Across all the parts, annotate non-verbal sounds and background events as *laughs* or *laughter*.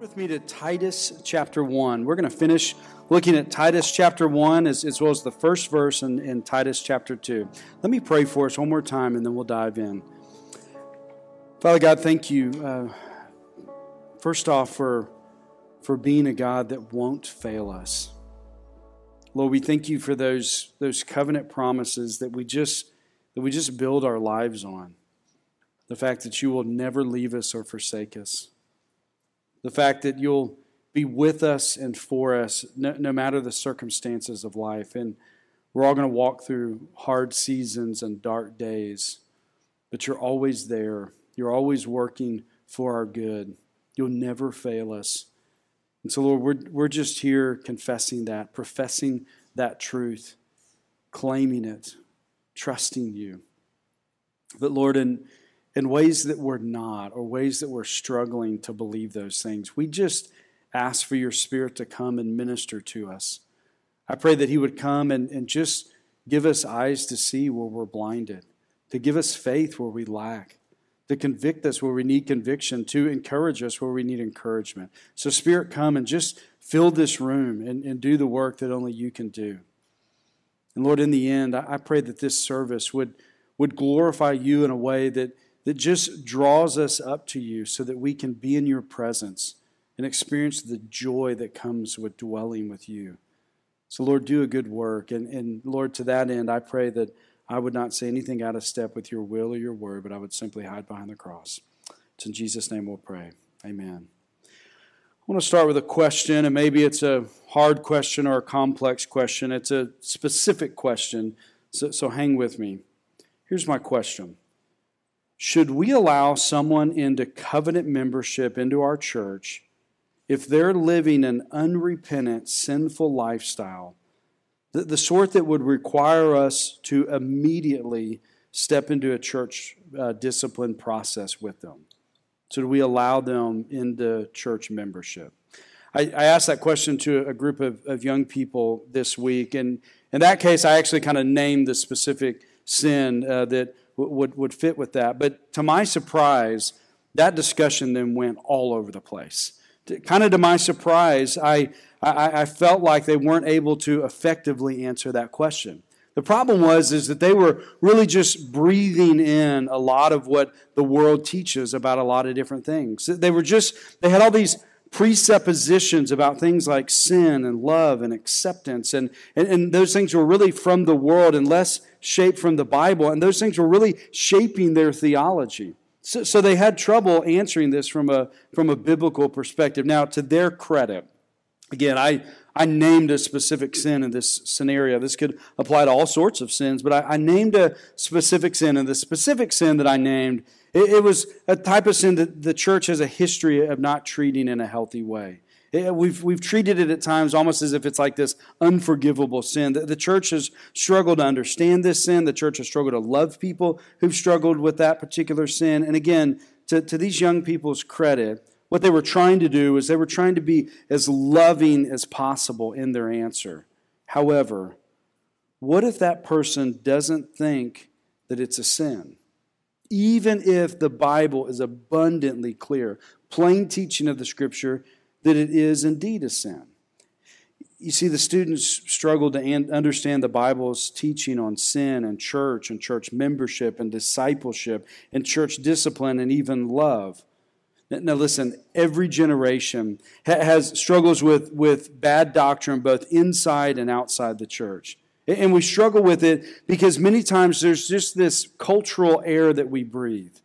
with me to Titus chapter 1. We're going to finish looking at Titus chapter 1 as, as well as the first verse in, in Titus chapter 2. Let me pray for us one more time and then we'll dive in. Father God, thank you, uh, first off, for, for being a God that won't fail us. Lord, we thank you for those, those covenant promises that we just that we just build our lives on. The fact that you will never leave us or forsake us the fact that you'll be with us and for us no, no matter the circumstances of life. And we're all going to walk through hard seasons and dark days, but you're always there. You're always working for our good. You'll never fail us. And so, Lord, we're, we're just here confessing that, professing that truth, claiming it, trusting you. But, Lord, in in ways that we're not or ways that we're struggling to believe those things. We just ask for your Spirit to come and minister to us. I pray that He would come and, and just give us eyes to see where we're blinded, to give us faith where we lack, to convict us where we need conviction, to encourage us where we need encouragement. So, Spirit, come and just fill this room and, and do the work that only you can do. And Lord, in the end, I pray that this service would, would glorify you in a way that that just draws us up to you so that we can be in your presence and experience the joy that comes with dwelling with you. So, Lord, do a good work. And, and Lord, to that end, I pray that I would not say anything out of step with your will or your word, but I would simply hide behind the cross. It's in Jesus' name we'll pray. Amen. I want to start with a question, and maybe it's a hard question or a complex question. It's a specific question, so, so hang with me. Here's my question should we allow someone into covenant membership into our church if they're living an unrepentant, sinful lifestyle, the, the sort that would require us to immediately step into a church uh, discipline process with them? Should we allow them into church membership? I, I asked that question to a group of, of young people this week, and in that case, I actually kind of named the specific sin uh, that would, would fit with that. But to my surprise, that discussion then went all over the place. Kind of to my surprise, I, I, I felt like they weren't able to effectively answer that question. The problem was is that they were really just breathing in a lot of what the world teaches about a lot of different things. They were just they had all these presuppositions about things like sin and love and acceptance. And, and, and, those things were really from the world and less shaped from the Bible. And those things were really shaping their theology. So, so they had trouble answering this from a, from a biblical perspective. Now, to their credit, again, I, I named a specific sin in this scenario. This could apply to all sorts of sins, but I, I named a specific sin. And the specific sin that I named it, it was a type of sin that the church has a history of not treating in a healthy way. It, we've, we've treated it at times almost as if it's like this unforgivable sin. The, the church has struggled to understand this sin. The church has struggled to love people who've struggled with that particular sin. And again, to, to these young people's credit, what they were trying to do is they were trying to be as loving as possible in their answer. However, what if that person doesn't think that it's a sin? even if the Bible is abundantly clear, plain teaching of the Scripture, that it is indeed a sin. You see, the students struggle to understand the Bible's teaching on sin and church and church membership and discipleship and church discipline and even love. Now, listen, every generation has struggles with, with bad doctrine both inside and outside the church. And we struggle with it because many times there's just this cultural air that we breathe.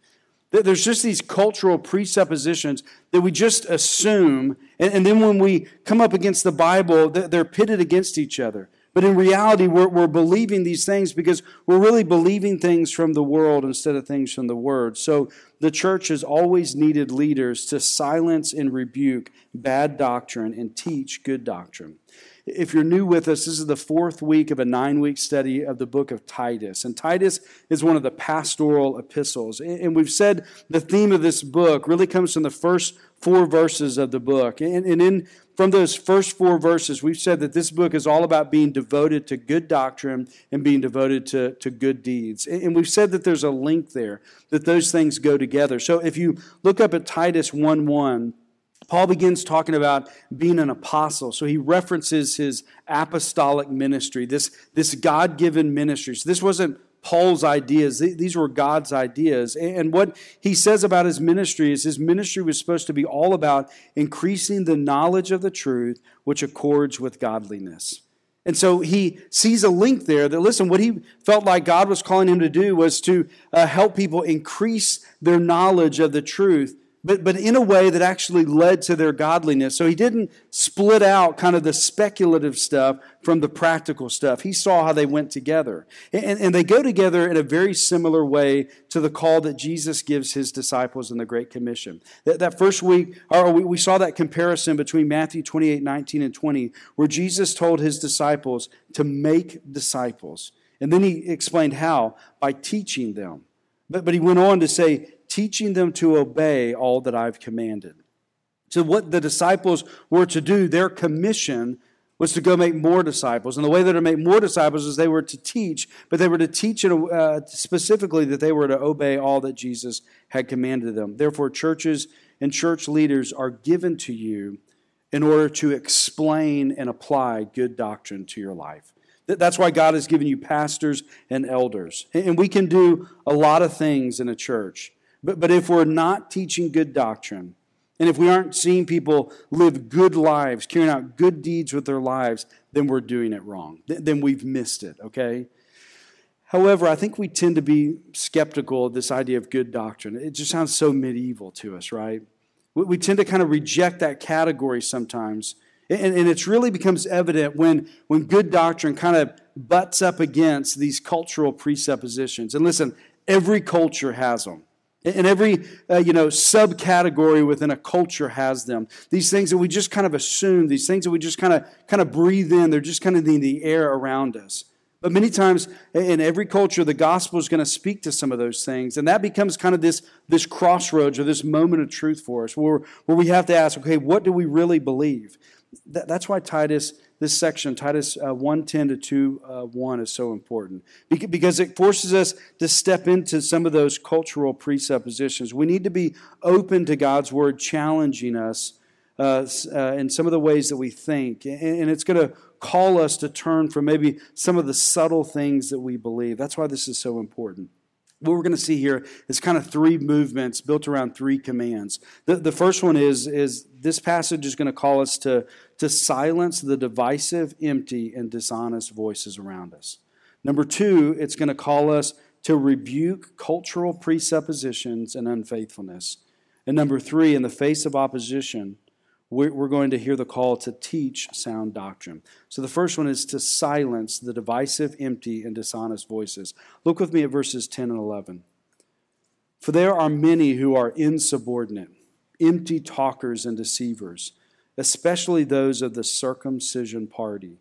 There's just these cultural presuppositions that we just assume, and, then when we come up against the Bible, they're pitted against each other. But in reality, we're, we're believing these things because we're really believing things from the world instead of things from the Word. So the church has always needed leaders to silence and rebuke bad doctrine and teach good doctrine. If you're new with us, this is the fourth week of a nine week study of the book of Titus. And Titus is one of the pastoral epistles. And we've said the theme of this book really comes from the first four verses of the book. And, in from those first four verses, we've said that this book is all about being devoted to good doctrine and being devoted to, to good deeds. And we've said that there's a link there, that those things go together. So if you look up at Titus 1 1, Paul begins talking about being an apostle. So he references his apostolic ministry, this, this God given ministry. So this wasn't Paul's ideas, these were God's ideas. And what he says about his ministry is his ministry was supposed to be all about increasing the knowledge of the truth which accords with godliness. And so he sees a link there that, listen, what he felt like God was calling him to do was to uh, help people increase their knowledge of the truth but, but in a way that actually led to their godliness. So he didn't split out kind of the speculative stuff from the practical stuff. He saw how they went together. And, and they go together in a very similar way to the call that Jesus gives his disciples in the Great Commission. That, that first week, or we, we saw that comparison between Matthew 28 19 and 20, where Jesus told his disciples to make disciples. And then he explained how by teaching them. But, but he went on to say, teaching them to obey all that I've commanded. So, what the disciples were to do, their commission was to go make more disciples. And the way that to make more disciples is they were to teach, but they were to teach uh, specifically that they were to obey all that Jesus had commanded them. Therefore, churches and church leaders are given to you in order to explain and apply good doctrine to your life. That's why God has given you pastors and elders. And we can do a lot of things in a church. But, but if we're not teaching good doctrine, and if we aren't seeing people live good lives, carrying out good deeds with their lives, then we're doing it wrong. Then we've missed it, okay? However, I think we tend to be skeptical of this idea of good doctrine. It just sounds so medieval to us, right? We tend to kind of reject that category sometimes. And, and it really becomes evident when, when good doctrine kind of butts up against these cultural presuppositions. And listen, every culture has them. And every uh, you know subcategory within a culture has them. These things that we just kind of assume, these things that we just kind of kind of breathe in, they're just kind of in the air around us. But many times in every culture, the gospel is going to speak to some of those things. And that becomes kind of this, this crossroads or this moment of truth for us where, where we have to ask, okay, what do we really believe? That, that's why Titus this section, Titus uh, 110 to 2 uh, 1, is so important because it forces us to step into some of those cultural presuppositions. We need to be open to God's word challenging us uh, uh, in some of the ways that we think. And it's going to call us to turn from maybe some of the subtle things that we believe. That's why this is so important what we're going to see here is kind of three movements built around three commands. The, the first one is, is this passage is going to call us to, to silence the divisive, empty, and dishonest voices around us. Number two, it's going to call us to rebuke cultural presuppositions and unfaithfulness. And number three, in the face of opposition, we're going to hear the call to teach sound doctrine. So the first one is to silence the divisive, empty, and dishonest voices. Look with me at verses 10 and 11. For there are many who are insubordinate, empty talkers and deceivers, especially those of the circumcision party.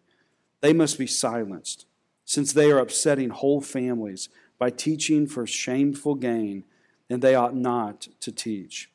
They must be silenced, since they are upsetting whole families by teaching for shameful gain, and they ought not to teach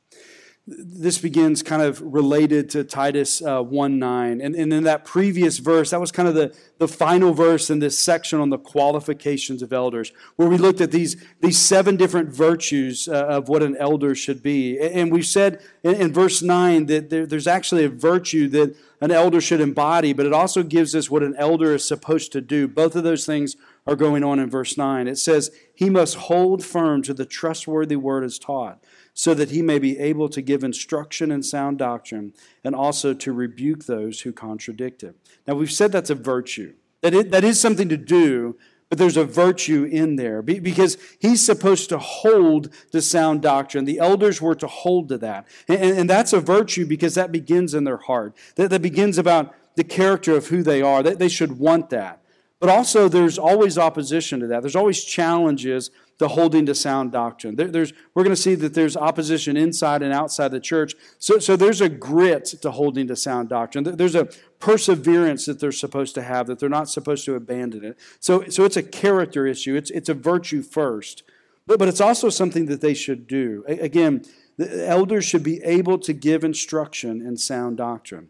this begins kind of related to Titus uh, 1 9. And, and in that previous verse, that was kind of the, the final verse in this section on the qualifications of elders, where we looked at these, these seven different virtues uh, of what an elder should be. And we said in, in verse 9 that there, there's actually a virtue that an elder should embody, but it also gives us what an elder is supposed to do. Both of those things are going on in verse 9. It says, He must hold firm to the trustworthy word as taught so that he may be able to give instruction in sound doctrine and also to rebuke those who contradict it. Now, we've said that's a virtue. That, it, that is something to do, but there's a virtue in there because he's supposed to hold to sound doctrine. The elders were to hold to that. And, and that's a virtue because that begins in their heart. That, that begins about the character of who they are. That they should want that. But also, there's always opposition to that. There's always challenges to holding to sound doctrine. There, there's, we're going to see that there's opposition inside and outside the church. So, so there's a grit to holding to sound doctrine. There's a perseverance that they're supposed to have, that they're not supposed to abandon it. So, so it's a character issue, it's, it's a virtue first. But, but it's also something that they should do. Again, the elders should be able to give instruction in sound doctrine.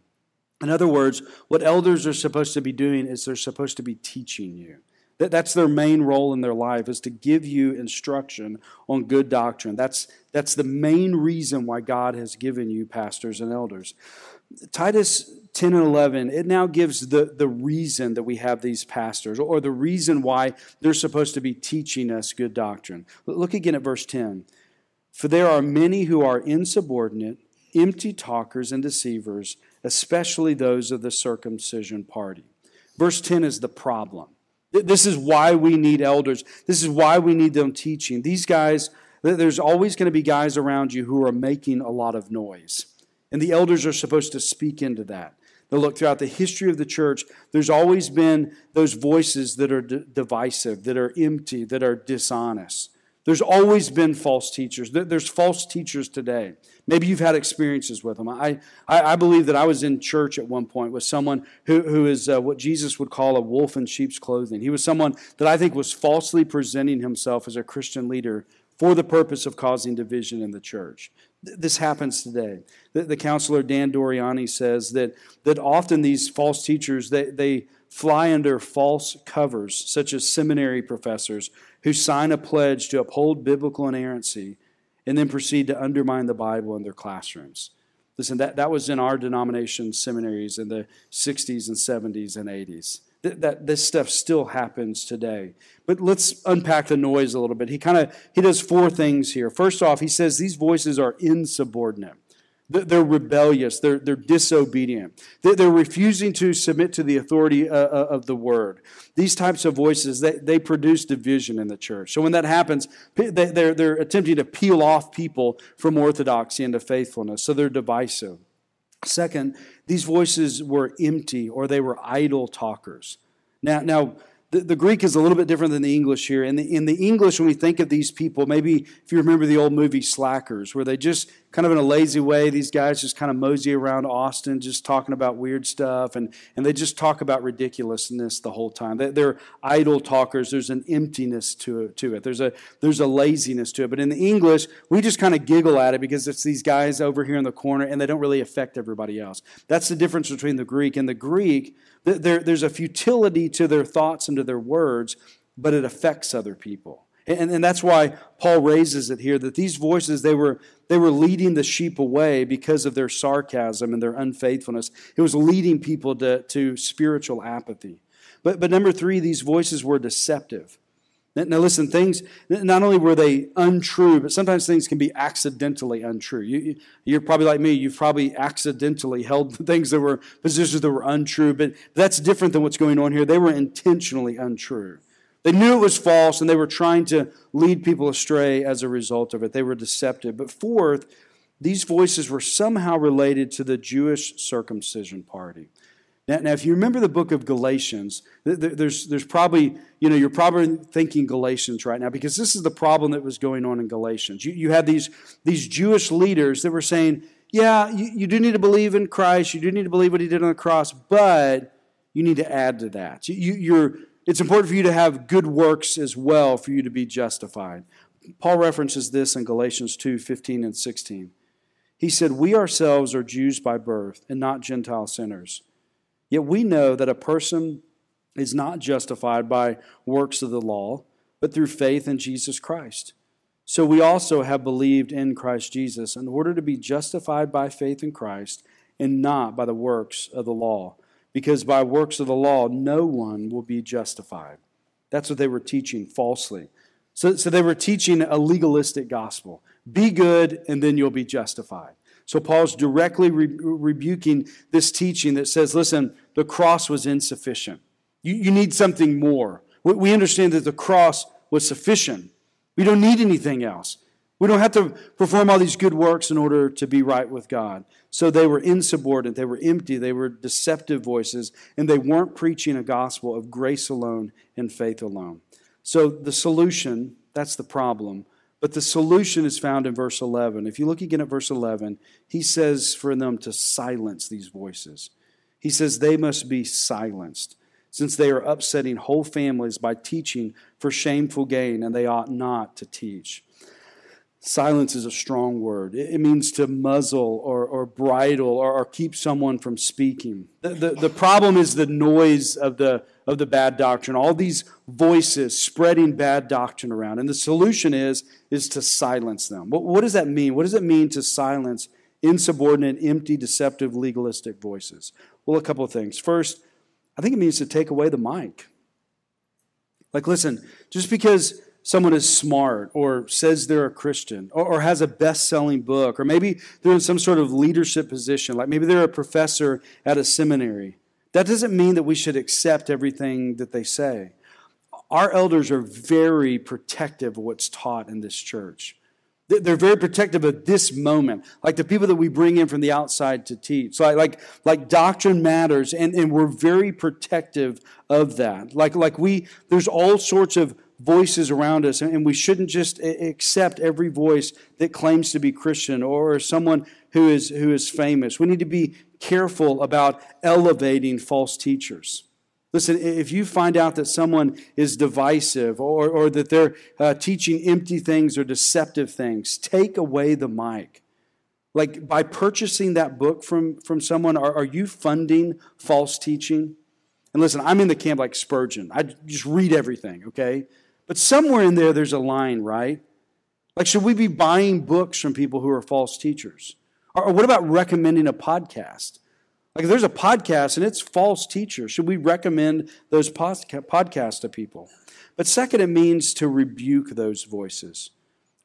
In other words, what elders are supposed to be doing is they're supposed to be teaching you. That, that's their main role in their life is to give you instruction on good doctrine. That's, that's the main reason why God has given you pastors and elders. Titus 10 and 11, it now gives the, the reason that we have these pastors or the reason why they're supposed to be teaching us good doctrine. Look again at verse 10. For there are many who are insubordinate, empty talkers, and deceivers, especially those of the circumcision party. Verse 10 is the problem. This is why we need elders. This is why we need them teaching. These guys, there's always going to be guys around you who are making a lot of noise. And the elders are supposed to speak into that. Now, look, throughout the history of the church, there's always been those voices that are d- divisive, that are empty, that are dishonest. There's always been false teachers. There's false teachers today. Maybe you've had experiences with them. I, I, I believe that I was in church at one point with someone who, who is uh, what Jesus would call a wolf in sheep's clothing. He was someone that I think was falsely presenting himself as a Christian leader for the purpose of causing division in the church. This happens today. The, the counselor Dan Doriani says that, that often these false teachers, they, they fly under false covers, such as seminary professors who sign a pledge to uphold biblical inerrancy and then proceed to undermine the Bible in their classrooms. Listen, that, that was in our denomination seminaries in the 60s and 70s and 80s. That, that this stuff still happens today. But let's unpack the noise a little bit. He kind of he does four things here. First off, he says these voices are insubordinate. They're rebellious. They're, they're disobedient. They're refusing to submit to the authority uh, uh, of the word. These types of voices, they, they produce division in the church. So when that happens, they're, they're attempting to peel off people from orthodoxy into faithfulness. So they're divisive. Second, these voices were empty or they were idle talkers. Now, now the, the, Greek is a little bit different than the English here. In the, in the English, when we think of these people, maybe if you remember the old movie Slackers, where they just kind of in a lazy way, these guys just kind of mosey around Austin, just talking about weird stuff, and, and they just talk about ridiculousness the whole time. They, they're idle talkers. There's an emptiness to it, to it. There's a there's a laziness to it. But in the English, we just kind of giggle at it because it's these guys over here in the corner, and they don't really affect everybody else. That's the difference between the Greek and the Greek there, there's a futility to their thoughts and to their words, but it affects other people. And, and that's why Paul raises it here that these voices, they were, they were leading the sheep away because of their sarcasm and their unfaithfulness. It was leading people to, to spiritual apathy. But, but number three, these voices were deceptive. Now, listen, things, not only were they untrue, but sometimes things can be accidentally untrue. You, you're probably like me, you've probably accidentally held things that were positions that were untrue, but that's different than what's going on here. They were intentionally untrue. They knew it was false, and they were trying to lead people astray as a result of it. They were deceptive. But fourth, these voices were somehow related to the Jewish circumcision party. Now, now, if you remember the book of Galatians, there's, there's probably, you know, you're probably thinking Galatians right now because this is the problem that was going on in Galatians. You, you had these, these Jewish leaders that were saying, yeah, you, you do need to believe in Christ, you do need to believe what he did on the cross, but you need to add to that. You, you're, it's important for you to have good works as well for you to be justified. Paul references this in Galatians 2 15 and 16. He said, We ourselves are Jews by birth and not Gentile sinners. Yet we know that a person is not justified by works of the law, but through faith in Jesus Christ. So we also have believed in Christ Jesus in order to be justified by faith in Christ and not by the works of the law, because by works of the law no one will be justified. That's what they were teaching falsely. So, so they were teaching a legalistic gospel. Be good and then you'll be justified. So Paul's directly re- rebuking this teaching that says, listen, the cross was insufficient. You, you need something more. We, we understand that the cross was sufficient. We don't need anything else. We don't have to perform all these good works in order to be right with God. So they were insubordinate, they were empty, they were deceptive voices, and they weren't preaching a gospel of grace alone and faith alone. So the solution, that's the problem, but the solution is found in verse 11. If you look again at verse 11, he says for them to silence these voices. He says they must be silenced, since they are upsetting whole families by teaching for shameful gain, and they ought not to teach. Silence is a strong word. It means to muzzle or, or bridle or, or keep someone from speaking. The, the, the problem is the noise of the, of the bad doctrine, all these voices spreading bad doctrine around. And the solution is, is to silence them. What, what does that mean? What does it mean to silence insubordinate, empty, deceptive, legalistic voices? Well, a couple of things. First, I think it means to take away the mic. Like, listen, just because someone is smart or says they're a Christian or, or has a best selling book, or maybe they're in some sort of leadership position, like maybe they're a professor at a seminary, that doesn't mean that we should accept everything that they say. Our elders are very protective of what's taught in this church. They're very protective of this moment, like the people that we bring in from the outside to teach. So like, like, like doctrine matters, and, and we're very protective of that. Like, like we, there's all sorts of voices around us, and we shouldn't just accept every voice that claims to be Christian or someone who is, who is famous. We need to be careful about elevating false teachers. Listen, if you find out that someone is divisive or, or that they're uh, teaching empty things or deceptive things, take away the mic. Like by purchasing that book from, from someone, are, are you funding false teaching? And listen, I'm in the camp like Spurgeon. I just read everything, okay? But somewhere in there, there's a line, right? Like, should we be buying books from people who are false teachers? Or, what about recommending a podcast? Like, if there's a podcast and it's false teachers, should we recommend those podcasts to people? But second, it means to rebuke those voices.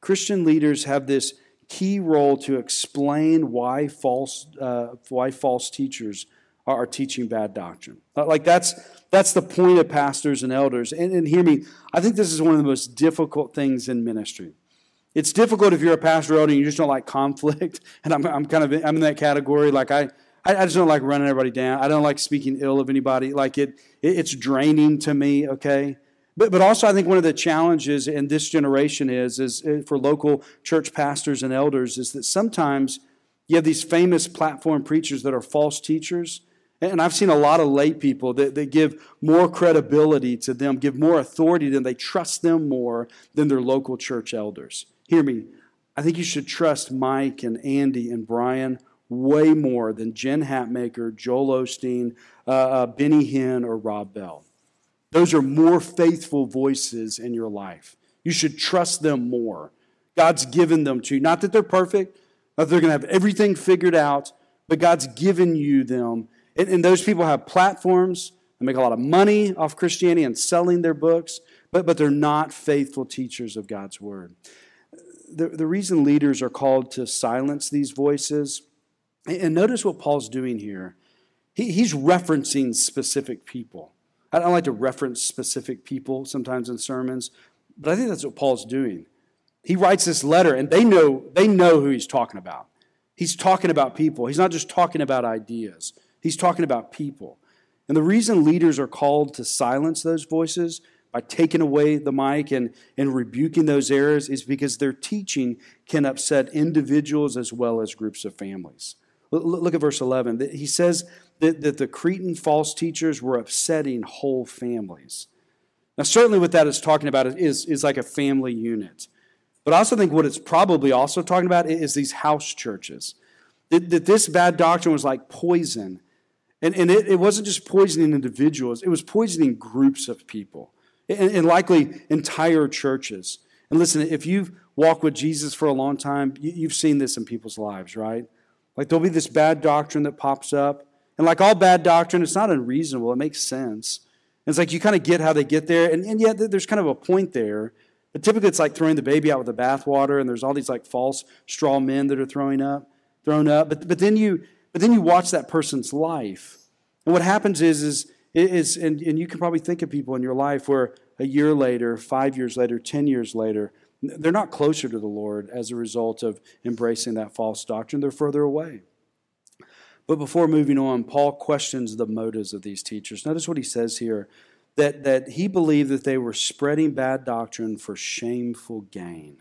Christian leaders have this key role to explain why false, uh, why false teachers are teaching bad doctrine. Like that's that's the point of pastors and elders. And, and hear me, I think this is one of the most difficult things in ministry. It's difficult if you're a pastor elder and you just don't like conflict. *laughs* And I'm, I'm kind of I'm in that category. Like I, I just don't like running everybody down. I don't like speaking ill of anybody. Like it, it it's draining to me. Okay. But, but also, I think one of the challenges in this generation is, is uh, for local church pastors and elders is that sometimes you have these famous platform preachers that are false teachers and I've seen a lot of lay people that, that give more credibility to them, give more authority them. They trust them more than their local church elders. Hear me. I think you should trust Mike and Andy and Brian way more than Jen Hatmaker, Joel Osteen, uh, uh, Benny Hinn, or Rob Bell. Those are more faithful voices in your life. You should trust them more. God's given them to you. Not that they're perfect, not that they're going to have everything figured out, but God's given you them and, and those people have platforms and make a lot of money off Christianity and selling their books, but, but they're not faithful teachers of God's word. The, the reason leaders are called to silence these voices, and notice what Paul's doing here. He, he's referencing specific people. I don't like to reference specific people sometimes in sermons, but I think that's what Paul's doing. He writes this letter, and they know, they know who he's talking about. He's talking about people. He's not just talking about ideas. He's talking about people. And the reason leaders are called to silence those voices by taking away the mic and, and rebuking those errors is because their teaching can upset individuals as well as groups of families. Look at verse 11. He says that, that the Cretan false teachers were upsetting whole families. Now, certainly, what that is talking about is, is like a family unit. But I also think what it's probably also talking about is these house churches. That, that this bad doctrine was like poison and, and it, it wasn't just poisoning individuals, it was poisoning groups of people, and, and likely entire churches. And listen, if you've walked with Jesus for a long time, you, you've seen this in people's lives, right? Like there'll be this bad doctrine that pops up. And like all bad doctrine, it's not unreasonable, it makes sense. And it's like you kind of get how they get there, and, and yet there's kind of a point there. But typically it's like throwing the baby out with the bathwater, and there's all these like false straw men that are throwing up, thrown up. But, but then you but then you watch that person's life. And what happens is, is, is and, and you can probably think of people in your life where a year later, five years later, 10 years later, they're not closer to the Lord as a result of embracing that false doctrine. They're further away. But before moving on, Paul questions the motives of these teachers. Notice what he says here that, that he believed that they were spreading bad doctrine for shameful gain.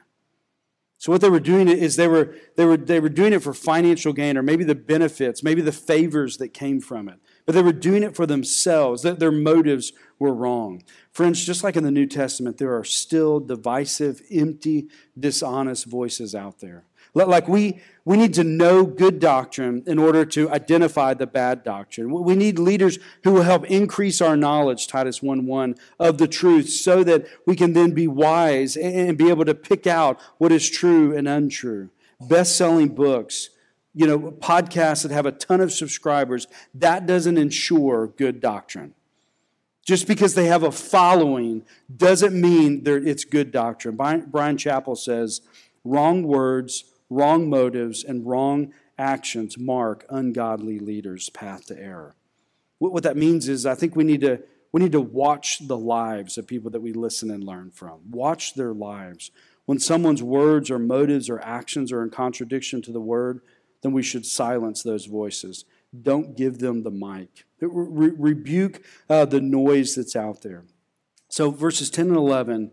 So what they were doing is they were, they were, they were doing it for financial gain or maybe the benefits, maybe the favors that came from it. but they were doing it for themselves, that their motives were wrong. Friends, just like in the New Testament, there are still divisive, empty, dishonest voices out there. Like we, we need to know good doctrine in order to identify the bad doctrine. We need leaders who will help increase our knowledge, Titus 1 1, of the truth so that we can then be wise and be able to pick out what is true and untrue. Best selling books, you know, podcasts that have a ton of subscribers, that doesn't ensure good doctrine. Just because they have a following doesn't mean it's good doctrine. Bryan Chapell says, wrong words wrong motives, and wrong actions mark ungodly leaders' path to error. What that means is, I think we need to we need to watch the lives of people that we listen and learn from. Watch their lives. When someone's words or motives or actions are in contradiction to the word, then we should silence those voices. Don't give them the mic. Re- rebuke uh, the noise that's out there. So, verses 10 and 11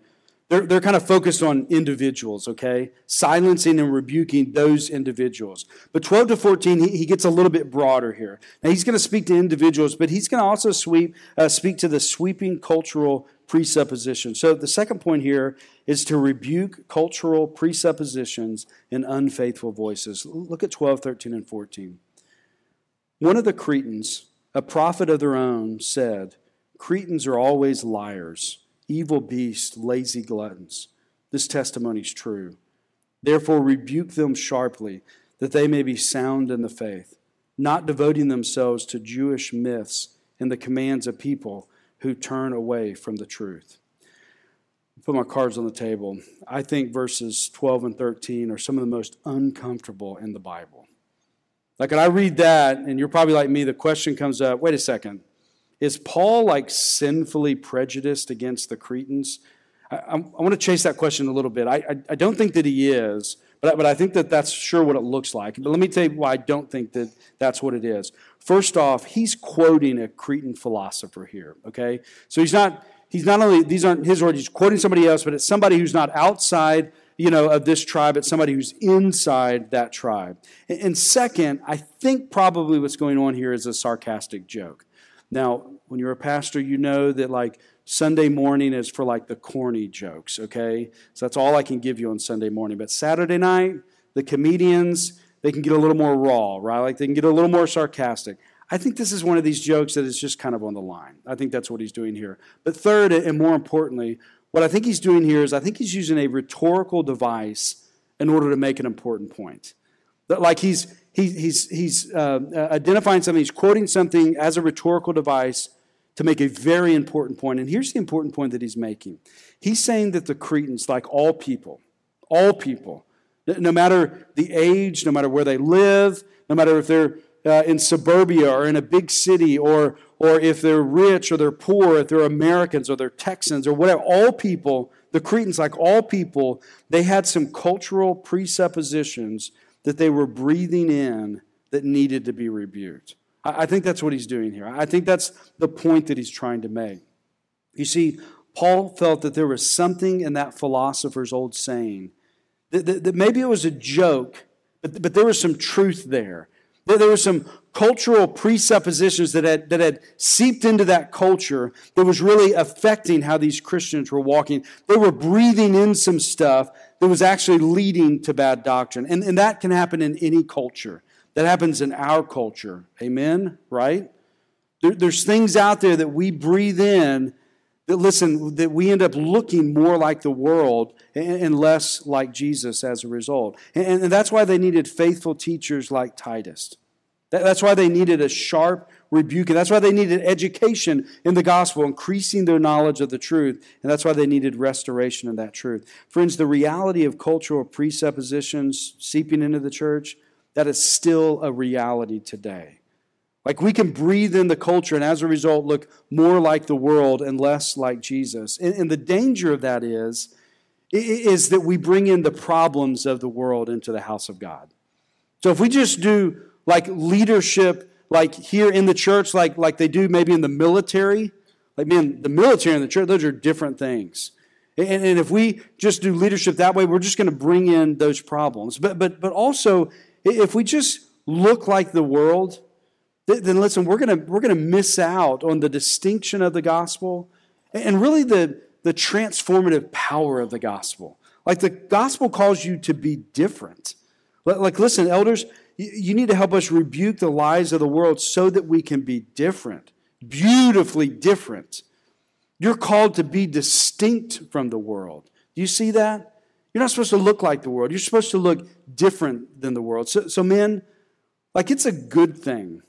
they're, they're kind of focused on individuals, okay? Silencing and rebuking those individuals. But 12 to 14, he, he gets a little bit broader here. Now, he's going to speak to individuals, but he's going to also sweep, uh, speak to the sweeping cultural presuppositions. So the second point here is to rebuke cultural presuppositions and unfaithful voices. Look at 12, 13, and 14. One of the Cretans, a prophet of their own, said, Cretans are always liars evil beasts, lazy gluttons. This testimony is true. Therefore, rebuke them sharply, that they may be sound in the faith, not devoting themselves to Jewish myths and the commands of people who turn away from the truth. Put my cards on the table. I think verses 12 and 13 are some of the most uncomfortable in the Bible. Like, when I read that, and you're probably like me, the question comes up wait a second. Is Paul like sinfully prejudiced against the Cretans? I, I, I want to chase that question a little bit. I, I, I don't think that he is, but, but I think that that's sure what it looks like. But let me tell you why I don't think that that's what it is. First off, he's quoting a Cretan philosopher here, okay? So he's not, he's not only, these aren't his words, he's quoting somebody else, but it's somebody who's not outside you know, of this tribe, it's somebody who's inside that tribe. And second, I think probably what's going on here is a sarcastic joke. Now, when you're a pastor, you know that like Sunday morning is for like the corny jokes, okay? So that's all I can give you on Sunday morning. But Saturday night, the comedians, they can get a little more raw, right? Like they can get a little more sarcastic. I think this is one of these jokes that is just kind of on the line. I think that's what he's doing here. But third, and more importantly, what I think he's doing here is I think he's using a rhetorical device in order to make an important point. Like he's he, he's, he's uh, uh, identifying something, he's quoting something as a rhetorical device to make a very important point. And here's the important point that he's making he's saying that the Cretans, like all people, all people, no matter the age, no matter where they live, no matter if they're uh, in suburbia or in a big city, or, or if they're rich or they're poor, if they're Americans or they're Texans or whatever, all people, the Cretans, like all people, they had some cultural presuppositions that they were breathing in that needed to be rebuked. I think that's what he's doing here. I think that's the point that he's trying to make. You see, Paul felt that there was something in that philosopher's old saying that, that, that maybe it was a joke, but, but there was some truth there. There were some cultural presuppositions that had, that had seeped into that culture that was really affecting how these Christians were walking. They were breathing in some stuff that was actually leading to bad doctrine. And, and that can happen in any culture. That happens in our culture. Amen? Right? There, there's things out there that we breathe in that, listen, that we end up looking more like the world and, and less like Jesus as a result. And, and that's why they needed faithful teachers like Titus. That's why they needed a sharp rebuke. And that's why they needed education in the gospel, increasing their knowledge of the truth. And that's why they needed restoration of that truth. Friends, the reality of cultural presuppositions seeping into the church, that is still a reality today. Like we can breathe in the culture and as a result look more like the world and less like Jesus. And, and the danger of that is, is that we bring in the problems of the world into the house of God. So if we just do like leadership, like here in the church, like, like they do maybe in the military. Like, man, the military and the church, those are different things. And, and if we just do leadership that way, we're just going to bring in those problems. But, but, but also, if we just look like the world, then listen, we're gonna we're going to miss out on the distinction of the gospel and really the, the transformative power of the gospel. Like the gospel calls you to be different. Like, listen, elders, you need to help us rebuke the lies of the world so that we can be different, beautifully different. You're called to be distinct from the world. Do you see that? You're not supposed to look like the world. You're supposed to look different than the world. So, so men, like it's a good thing.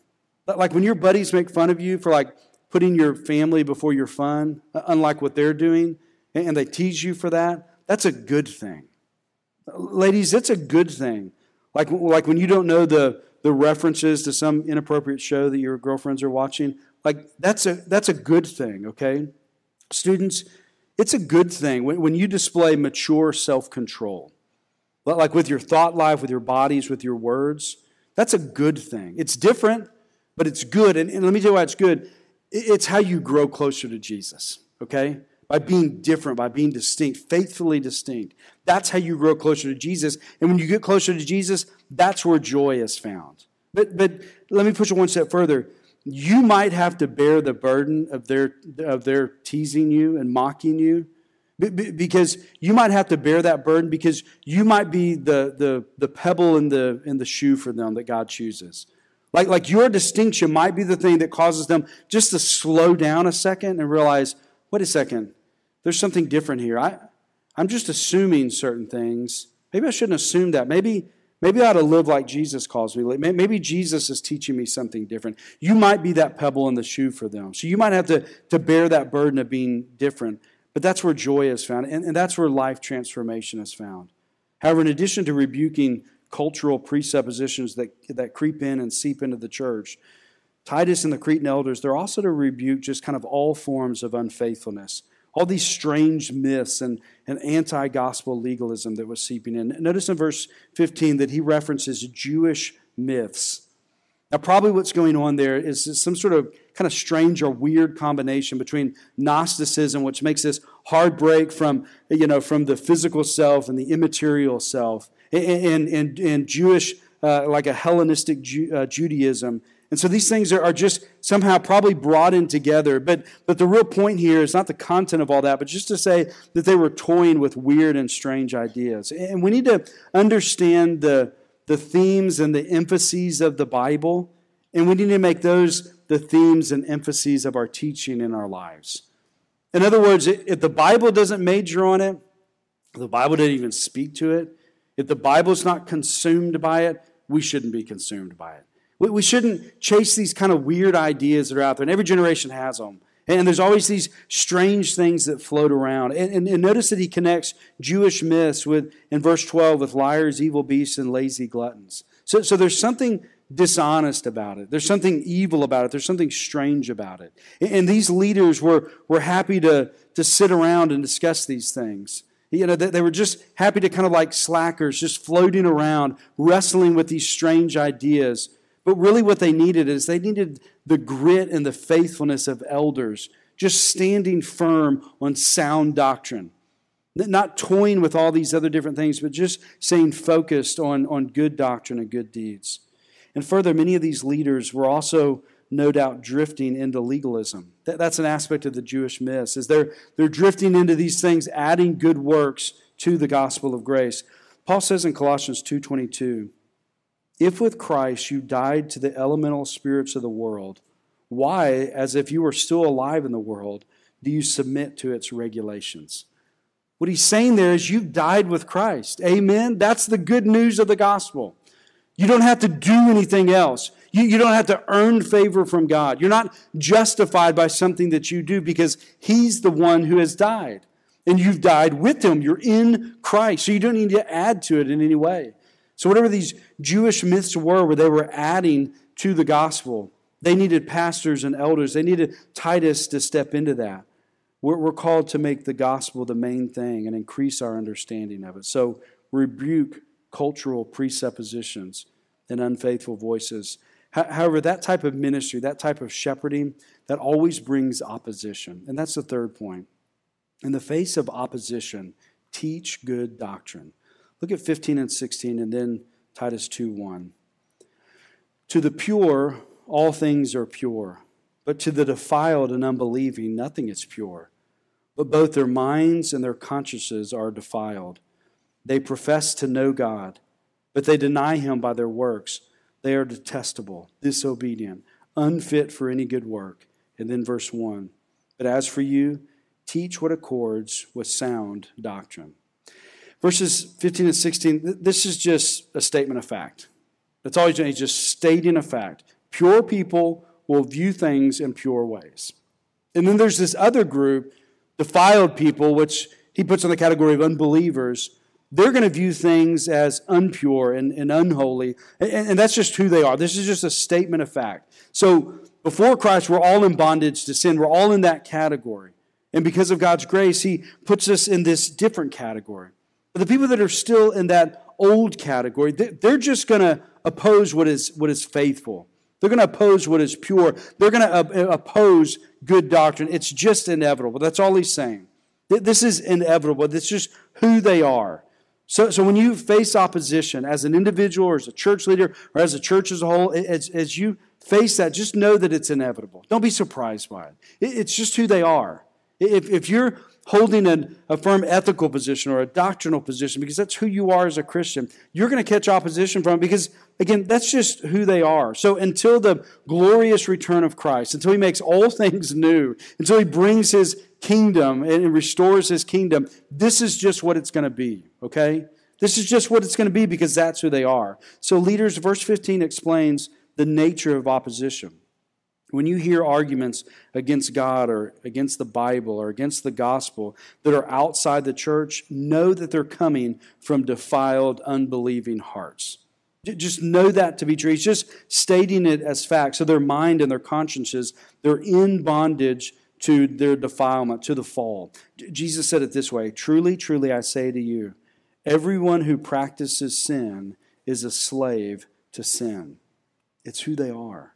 Like when your buddies make fun of you for like putting your family before your fun, unlike what they're doing, and they tease you for that, that's a good thing. Ladies, it's a good thing. Like, like when you don't know the, the references to some inappropriate show that your girlfriends are watching, like that's a, that's a good thing, okay? Students, it's a good thing when, when you display mature self control, like with your thought life, with your bodies, with your words. That's a good thing. It's different, but it's good. And, and let me tell you why it's good. It's how you grow closer to Jesus, okay? By being different, by being distinct, faithfully distinct. That's how you grow closer to Jesus. And when you get closer to Jesus, that's where joy is found. But, but let me push it one step further you might have to bear the burden of their, of their teasing you and mocking you because you might have to bear that burden because you might be the, the, the pebble in the, in the shoe for them that God chooses. Like, like your distinction might be the thing that causes them just to slow down a second and realize, wait a second, there's something different here. I, I'm just assuming certain things. Maybe I shouldn't assume that. Maybe, Maybe I ought to live like Jesus calls me. Maybe Jesus is teaching me something different. You might be that pebble in the shoe for them. So you might have to, to bear that burden of being different. But that's where joy is found, and, and that's where life transformation is found. However, in addition to rebuking cultural presuppositions that, that creep in and seep into the church, Titus and the Cretan elders, they're also to rebuke just kind of all forms of unfaithfulness all these strange myths and, and anti gospel legalism that was seeping in. Notice in verse 15 that he references Jewish myths. Now, probably what's going on there is some sort of kind of strange or weird combination between Gnosticism, which makes this hard break from, you know, from the physical self and the immaterial self, and, and, and Jewish, uh, like a Hellenistic Ju- uh, Judaism and so these things are, are just somehow probably brought in together. But, but the real point here is not the content of all that, but just to say that they were toying with weird and strange ideas. And we need to understand the, the themes and the emphases of the Bible, and we need to make those the themes and emphases of our teaching in our lives. In other words, if the Bible doesn't major on it, the Bible doesn't even speak to it, if the Bible is not consumed by it, we shouldn't be consumed by it. We we shouldn't chase these kind of weird ideas that are out there, and every generation has them. And there's always these strange things that float around. And, and, and, notice that he connects Jewish myths with, in verse 12, with liars, evil beasts, and lazy gluttons. So, so there's something dishonest about it. There's something evil about it. There's something strange about it. And, and these leaders were, were happy to, to sit around and discuss these things. You know, they, they were just happy to kind of like slackers, just floating around, wrestling with these strange ideas but really, what they needed is they needed the grit and the faithfulness of elders, just standing firm on sound doctrine. Not toying with all these other different things, but just staying focused on, on good doctrine and good deeds. And further, many of these leaders were also, no doubt, drifting into legalism. That, that's an aspect of the Jewish myths, is they're, they're drifting into these things, adding good works to the gospel of grace. Paul says in Colossians 2.22, if with Christ you died to the elemental spirits of the world, why, as if you were still alive in the world, do you submit to its regulations? What he's saying there is you've died with Christ. Amen? That's the good news of the gospel. You don't have to do anything else. You, you don't have to earn favor from God. You're not justified by something that you do because He's the one who has died. And you've died with Him. You're in Christ. So you don't need to add to it in any way. So, whatever these Jewish myths were, where they were adding to the gospel, they needed pastors and elders. They needed Titus to step into that. We're, we're called to make the gospel the main thing and increase our understanding of it. So, rebuke cultural presuppositions and unfaithful voices. However, that type of ministry, that type of shepherding, that always brings opposition. And that's the third point. In the face of opposition, teach good doctrine. Look at 15 and 16 and then Titus 2 1. To the pure, all things are pure, but to the defiled and unbelieving, nothing is pure. But both their minds and their consciences are defiled. They profess to know God, but they deny him by their works. They are detestable, disobedient, unfit for any good work. And then verse 1 But as for you, teach what accords with sound doctrine. Verses 15 and 16, this is just a statement of fact. That's all he's doing. He's just stating a fact. Pure people will view things in pure ways. And then there's this other group, defiled people, which he puts in the category of unbelievers. They're going to view things as unpure and, and unholy. And, and that's just who they are. This is just a statement of fact. So before Christ, we're all in bondage to sin. We're all in that category. And because of God's grace, he puts us in this different category. But the people that are still in that old category, they're just going to oppose what is, what is faithful. They're going to oppose what is pure. They're going to eh, oppose good doctrine. It's just inevitable. That's all he's saying. This is inevitable. It's just who they are. So, so when you face opposition as an individual or as a church leader or as a church as a whole, as, as you face that, just know that it's inevitable. Don't be surprised by it. It's just who they are. If, if you're holding an, a firm ethical position or a doctrinal position, because that's who you are as a Christian, you're going to catch opposition from because, again, that's just who they are. So until the glorious return of Christ, until he makes all *laughs* things new, until he brings his kingdom and restores his kingdom, this is just what it's going to be, okay? This is just what it's going to be because that's who they are. So, leaders, verse 15 explains the nature of opposition. When you hear arguments against God or against the Bible or against the gospel that are outside the church, know that they're coming from defiled, unbelieving hearts. Just know that to be true. He's just stating it as fact. So their mind and their consciences, they're in bondage to their defilement, to the fall. Jesus said it this way Truly, truly, I say to you, everyone who practices sin is a slave to sin. It's who they are.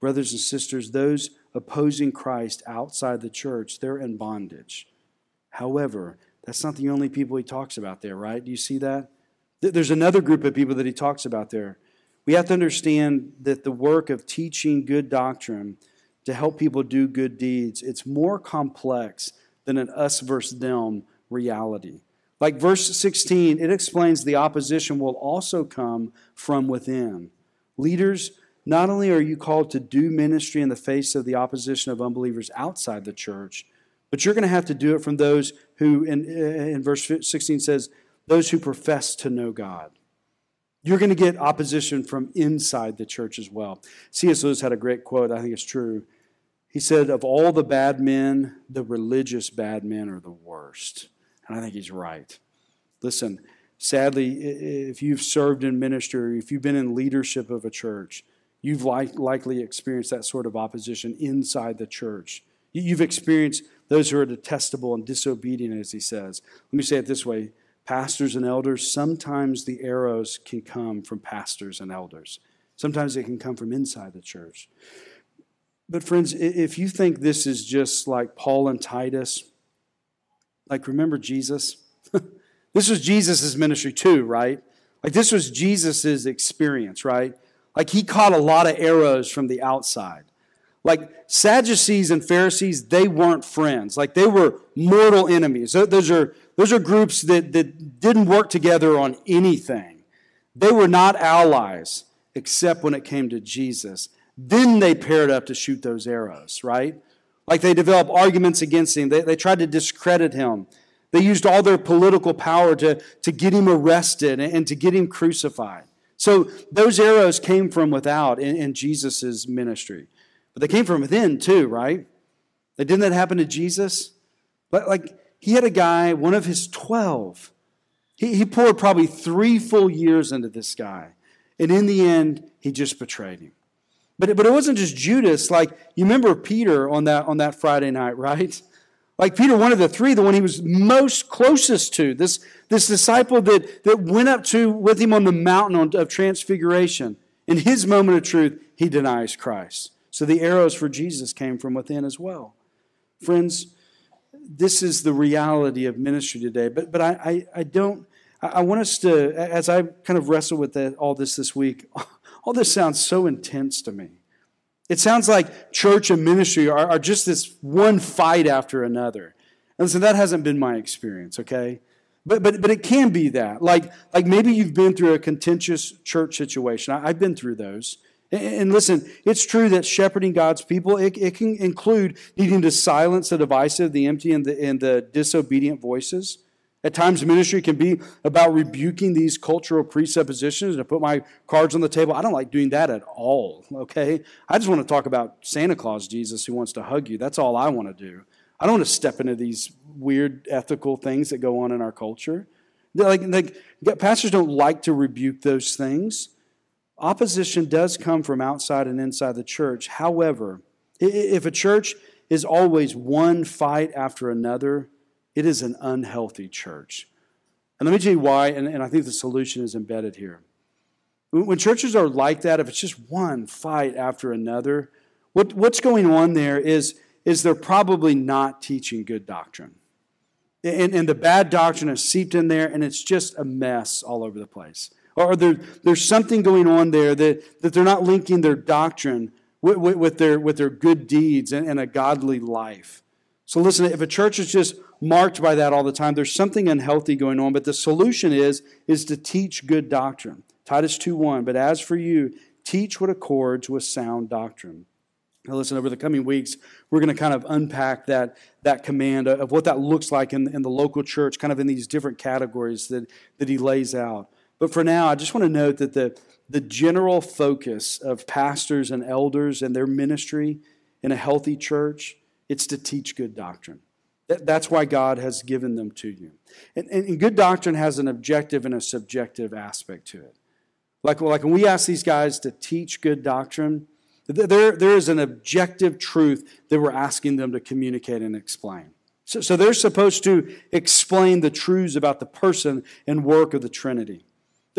Brothers and sisters, those opposing Christ outside the church, they're in bondage. However, that's not the only people he talks about there, right? Do you see that? There's another group of people that he talks about there. We have to understand that the work of teaching good doctrine to help people do good deeds, it's more complex than an us versus them reality. Like verse 16, it explains the opposition will also come from within. Leaders not only are you called to do ministry in the face of the opposition of unbelievers outside the church, but you're going to have to do it from those who, in, in verse 16 says, those who profess to know God. You're going to get opposition from inside the church as well. C.S. Lewis had a great quote, I think it's true. He said, Of all the bad men, the religious bad men are the worst. And I think he's right. Listen, sadly, if you've served in ministry, if you've been in leadership of a church, You've like, likely experienced that sort of opposition inside the church. You've experienced those who are detestable and disobedient, as he says. Let me say it this way pastors and elders, sometimes the arrows can come from pastors and elders. Sometimes they can come from inside the church. But, friends, if you think this is just like Paul and Titus, like remember Jesus? *laughs* this was Jesus' ministry too, right? Like this was Jesus' experience, right? Like he caught a lot of arrows from the outside. Like Sadducees and Pharisees, they weren't friends. Like they were mortal enemies. Those are, those are groups that, that didn't work together on anything. They were not allies except when it came to Jesus. Then they paired up to shoot those arrows, right? Like they developed arguments against him. They, they tried to discredit him. They used all their political power to, to get him arrested and, and to get him crucified. So those arrows came from without in, in Jesus' ministry. But they came from within too, right? Didn't that happen to Jesus? But like he had a guy, one of his 12. He, he poured probably three full years into this guy. And in the end, he just betrayed him. But, but it wasn't just Judas. Like, you remember Peter on that, on that Friday night, *laughs* right? Like Peter, one of the three, the one he was most closest to, this, this disciple that, that went up to with him on the mountain of transfiguration. In his moment of truth, he denies Christ. So the arrows for Jesus came from within as well. Friends, this is the reality of ministry today. But, but I, I, I don't, I want us to, as I kind of wrestle with all this this week, *laughs* all this sounds so intense to me. It sounds like church and ministry are, are just this one fight after another. And so that hasn't been my experience, okay? But, but, but it can be that. Like, like maybe you've been through a contentious church situation. I, have been through those. And, listen, it's true that shepherding God's people, it, it can include needing to silence the divisive, the empty, and the, and the disobedient voices. At times, ministry can be about rebuking these cultural presuppositions. And to put my cards on the table, I don't like doing that at all, okay? I just want to talk about Santa Claus Jesus who wants to hug you. That's all I want to do. I don't want to step into these weird ethical things that go on in our culture. Like, like pastors don't like to rebuke those things. Opposition does come from outside and inside the church. However, if a church is always one fight after another, it is an unhealthy church. And let me tell you why, and, and I think the solution is embedded here. When churches are like that, if it's just one fight after another, what, what's going on there is, is they're probably not teaching good doctrine. And, and the bad doctrine is seeped in there, and it's just a mess all over the place. Or there, there's something going on there that, that they're not linking their doctrine with, with, with their, with their good deeds and, and a godly life. So listen, if a church is just marked by that all the time, there's something unhealthy going on. But the solution is, is to teach good doctrine. Titus 2.1, but as for you, teach what accords with sound doctrine. Now listen, over the coming weeks, we're going to kind of unpack that, that command of what that looks like in, in the local church, kind of in these different categories that, that he lays out. But for now, I just want to note that the, the general focus of pastors and elders and their ministry in a healthy church it's to teach good doctrine. That's why God has given them to you. And, and, good doctrine has an objective and a subjective aspect to it. Like, like when we ask these guys to teach good doctrine, there, there is an objective truth that we're asking them to communicate and explain. So, so they're supposed to explain the truths about the person and work of the Trinity.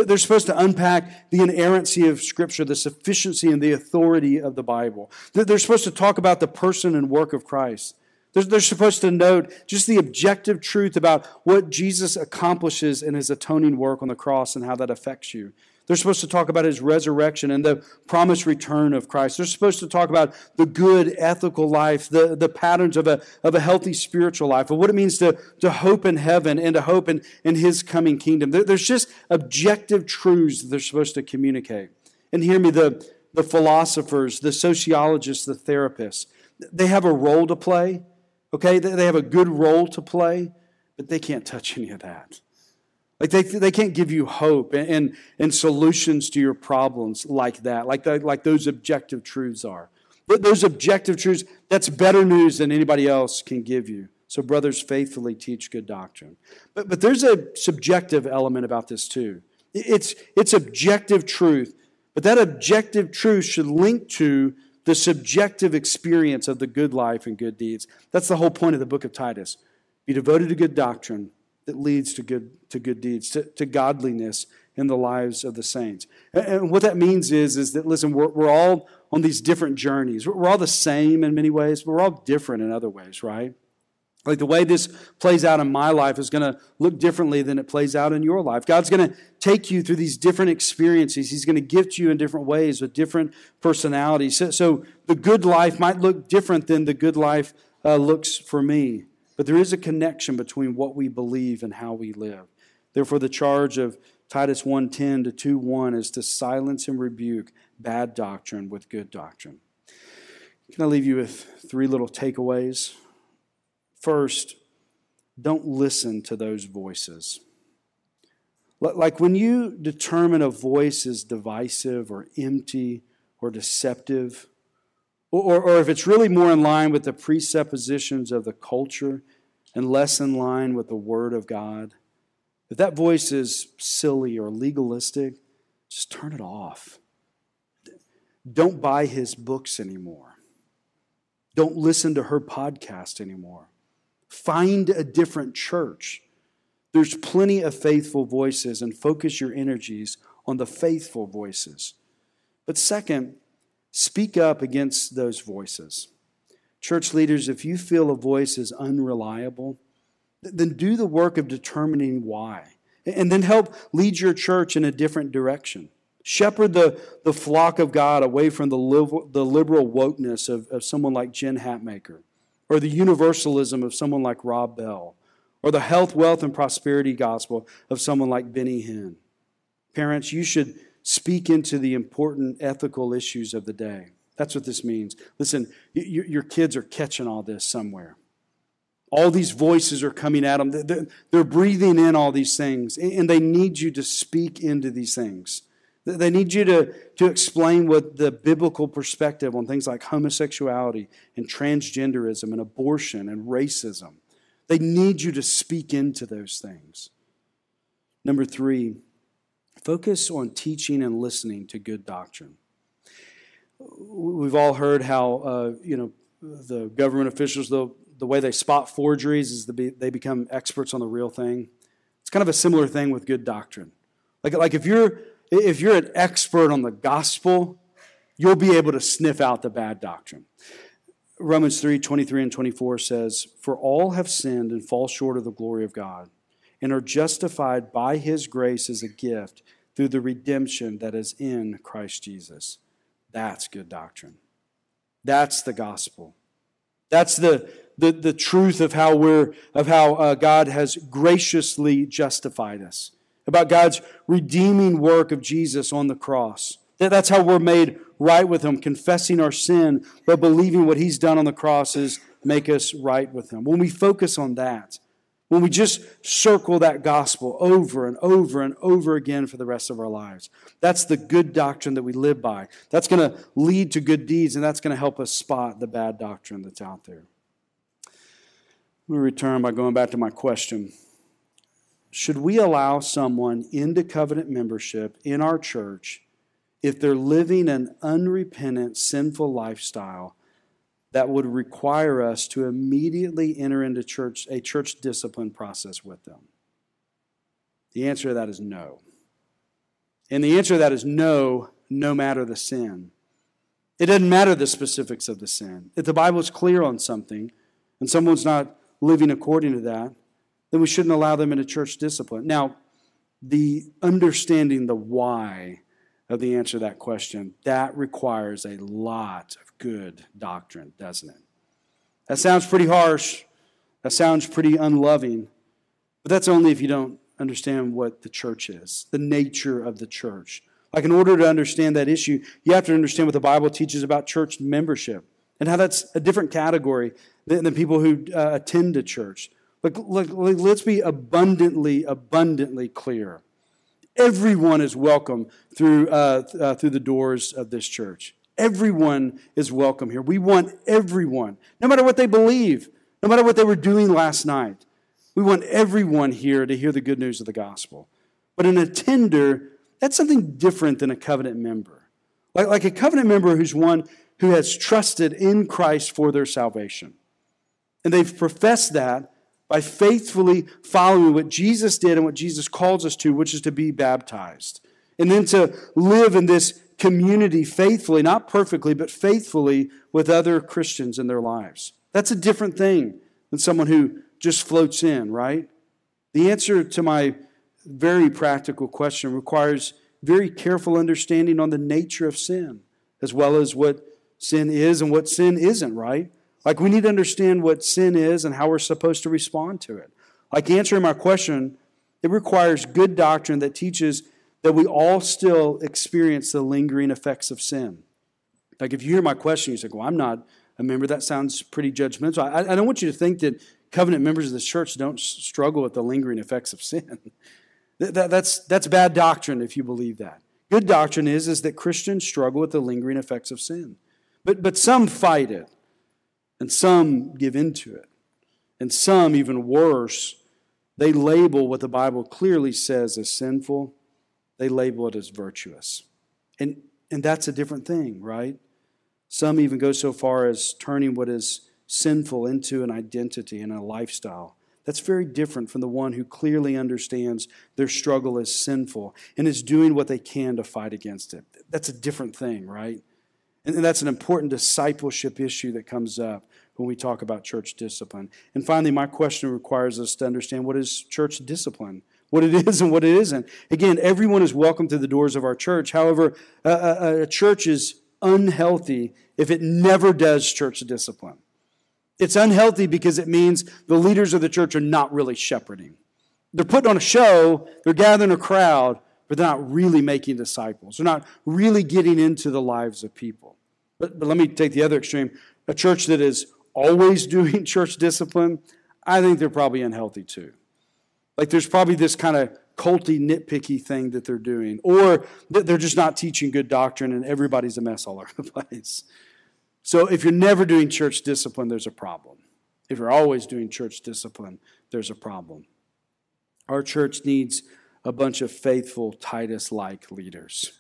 They're supposed to unpack the inerrancy of Scripture, the sufficiency and the authority of the Bible. They're supposed to talk about the person and work of Christ. They're supposed to note just the objective truth about what Jesus accomplishes in his atoning work on the cross and how that affects you. They're supposed to talk about his resurrection and the promised return of Christ. They're supposed to talk about the good ethical life, the, the patterns of a, of a healthy spiritual life, of what it means to, to hope in heaven and to hope in, in his coming kingdom. There, there's just objective truths that they're supposed to communicate. And hear me, the, the philosophers, the sociologists, the therapists, they have a role to play, okay? They have a good role to play, but they can't touch any of that. Like they, they can't give you hope and, and, and solutions to your problems like that, like, the, like those objective truths are. But those objective truths, that's better news than anybody else can give you. So, brothers, faithfully teach good doctrine. But, but there's a subjective element about this too. It's, it's objective truth, but that objective truth should link to the subjective experience of the good life and good deeds. That's the whole point of the book of Titus. Be devoted to good doctrine, that leads to good, to good deeds, to, to godliness in the lives of the saints. And, and what that means is, is that, listen, we're, we're all on these different journeys. We're, we're all the same in many ways, but we're all different in other ways, right? Like the way this plays out in my life is going to look differently than it plays out in your life. God's going to take you through these different experiences. He's going to gift you in different ways with different personalities. So, so the good life might look different than the good life uh, looks for me. But there is a connection between what we believe and how we live. Therefore, the charge of Titus 1:10 to 2:1 is to silence and rebuke bad doctrine with good doctrine. Can I leave you with three little takeaways? First, don't listen to those voices. Like when you determine a voice is divisive or empty or deceptive, or, or if it's really more in line with the presuppositions of the culture and less in line with the Word of God, if that voice is silly or legalistic, just turn it off. Don't buy his books anymore. Don't listen to her podcast anymore. Find a different church. There's plenty of faithful voices, and focus your energies on the faithful voices. But second, Speak up against those voices. Church leaders, if you feel a voice is unreliable, then do the work of determining why. And then help lead your church in a different direction. Shepherd the, the flock of God away from the, liv- the liberal wokeness of, of someone like Jen Hatmaker, or the universalism of someone like Rob Bell, or the health, wealth, and prosperity gospel of someone like Benny Hinn. Parents, you should speak into the important ethical issues of the day. That's what this means. Listen, your kids are catching all this somewhere. All these voices are coming at them. They're breathing in all these things, and they need you to speak into these things. They need you to, to explain what the biblical perspective on things like homosexuality and transgenderism and abortion and racism. They need you to speak into those things. Number three, focus on teaching and listening to good doctrine. We've all heard how, uh, you know, the government officials, the, the way they spot forgeries is the, they become experts on the real thing. It's kind of a similar thing with good doctrine. Like, like if you're if you're an expert on the gospel, you'll be able to sniff out the bad doctrine. Romans 3 23 and 24 says, For all have sinned and fall short of the glory of God, and are justified by his grace as a gift through the redemption that is in Christ Jesus. That's good doctrine. That's the gospel. That's the, the, the truth of how, we're, of how uh, God has graciously justified us about God's redeeming work of Jesus on the cross. That's how we're made right with Him, confessing our sin, but believing what He's done on the cross is make us right with Him. When we focus on that, when we just circle that gospel over and over and over again for the rest of our lives, that's the good doctrine that we live by. That's going to lead to good deeds, and that's going to help us spot the bad doctrine that's out there. Let me return by going back to my question should we allow someone into covenant membership in our church if they're living an unrepentant, sinful lifestyle that would require us to immediately enter into church a church discipline process with them? The answer to that is no. And the answer to that is no, no matter the sin. It doesn't matter the specifics of the sin. If the Bible is clear on something and someone's not living according to that, then we shouldn't allow them into church discipline. Now, the understanding the why of the answer to that question, that requires a lot of good doctrine, doesn't it? That sounds pretty harsh. That sounds pretty unloving. But that's only if you don't understand what the church is, the nature of the church. Like, in order to understand that issue, you have to understand what the Bible teaches about church membership and how that's a different category than, people who uh, attend a church. But let's be abundantly, abundantly clear. Everyone is welcome through, uh, uh, through the doors of this church. Everyone is welcome here. We want everyone, no matter what they believe, no matter what they were doing last night. We want everyone here to hear the good news of the gospel. But an attender, that's something different than a covenant member. Like, like a covenant member who's one who has trusted in Christ for their salvation. And they've professed that by faithfully following what Jesus did and what Jesus calls us to, which is to be baptized. And then to live in this community faithfully, not perfectly, but faithfully with other Christians in their lives. That's a different thing than someone who just floats in, right? The answer to my very practical question requires very careful understanding on the nature of sin, as well as what sin is and what sin isn't, right? Like, we need to understand what sin is and how we're supposed to respond to it. Like, answering my question, it requires good doctrine that teaches that we all still experience the lingering effects of sin. Like, if you hear my question, you say, Well, I'm not a member. That sounds pretty judgmental. I, I don't want you to think that covenant members of the church don't struggle with the lingering effects of sin. *laughs* that, that, that's, that's bad doctrine if you believe that. Good doctrine is, is that Christians struggle with the lingering effects of sin. But, but some fight it. And some give into it. And some, even worse, they label what the Bible clearly says as sinful, they label it as virtuous. And, and that's a different thing, right? Some even go so far as turning what is sinful into an identity and a lifestyle. That's very different from the one who clearly understands their struggle is sinful and is doing what they can to fight against it. That's a different thing, right? And that's an important discipleship issue that comes up when we talk about church discipline. And finally, my question requires us to understand what is church discipline? What it *laughs* is and what it isn't. Again, everyone is welcome to the doors of our church. However, a, a, a church is unhealthy if it never does church discipline. It's unhealthy because it means the leaders of the church are not really shepherding. They're putting on a show, they're gathering a crowd, but they're not really making disciples. They're not really getting into the lives of people. But, but let me take the other extreme. A church that is always *laughs* doing church discipline, I think they're probably unhealthy too. Like there's probably this kind of culty, nitpicky thing that they're doing, or they're just not teaching good doctrine and everybody's a mess all *laughs* over the place. So if you're never doing church discipline, there's a problem. If you're always doing church discipline, there's a problem. Our church needs a bunch of faithful Titus like leaders.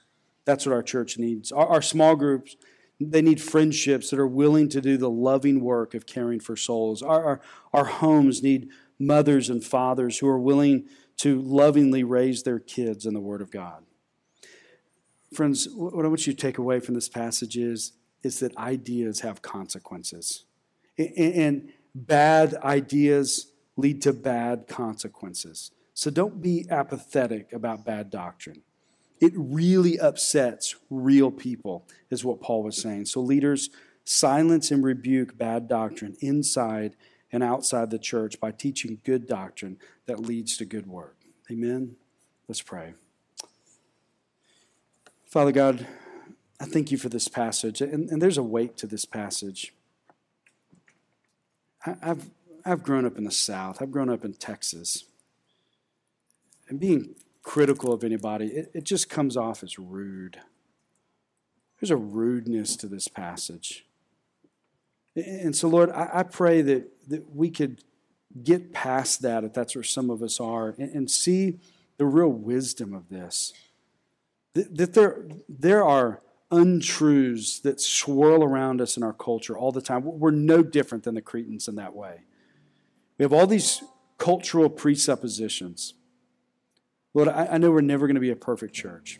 That's what our church needs. Our, our, small groups, they need friendships that are willing to do the loving work of caring for souls. Our, our, our homes need mothers and fathers who are willing to lovingly raise their kids in the Word of God. Friends, what I want you to take away from this passage is, is that ideas have consequences. And bad ideas lead to bad consequences. So don't be apathetic about bad doctrine. It really upsets real people, is what Paul was saying. So, leaders, silence and rebuke bad doctrine inside and outside the church by teaching good doctrine that leads to good work. Amen? Let's pray. Father God, I thank you for this passage. And, and there's a weight to this passage. I, I've, I've grown up in the South, I've grown up in Texas. And being critical of anybody, it, it just comes off as rude. There's a rudeness to this passage. And so, Lord, I, I pray that, that we could get past that, if that's where some of us are, and, and see the real wisdom of this. That, that there, there are untruths that swirl around us in our culture all the time. We're no different than the Cretans in that way. We have all these cultural presuppositions. Lord, I, I know we're never going to be a perfect church,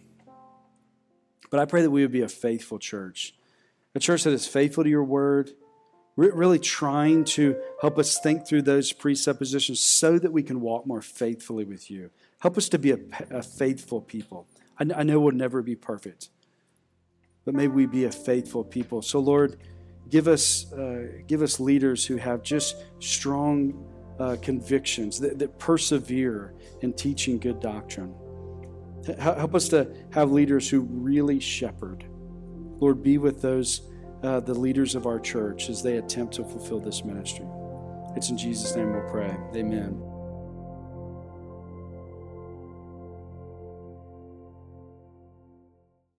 but I pray that we would be a faithful church, a church that is faithful to your word, really trying to help us think through those presuppositions so that we can walk more faithfully with you. Help us to be a, a faithful people. I, I know we'll never be perfect, but may we be a faithful people. So, Lord, give us, uh, give us leaders who have just strong uh, convictions that, that persevere in teaching good doctrine. Help us to have leaders who really shepherd. Lord, be with those uh, the leaders of our church as they attempt to fulfill this ministry. It's in Jesus' name we'll pray. Amen.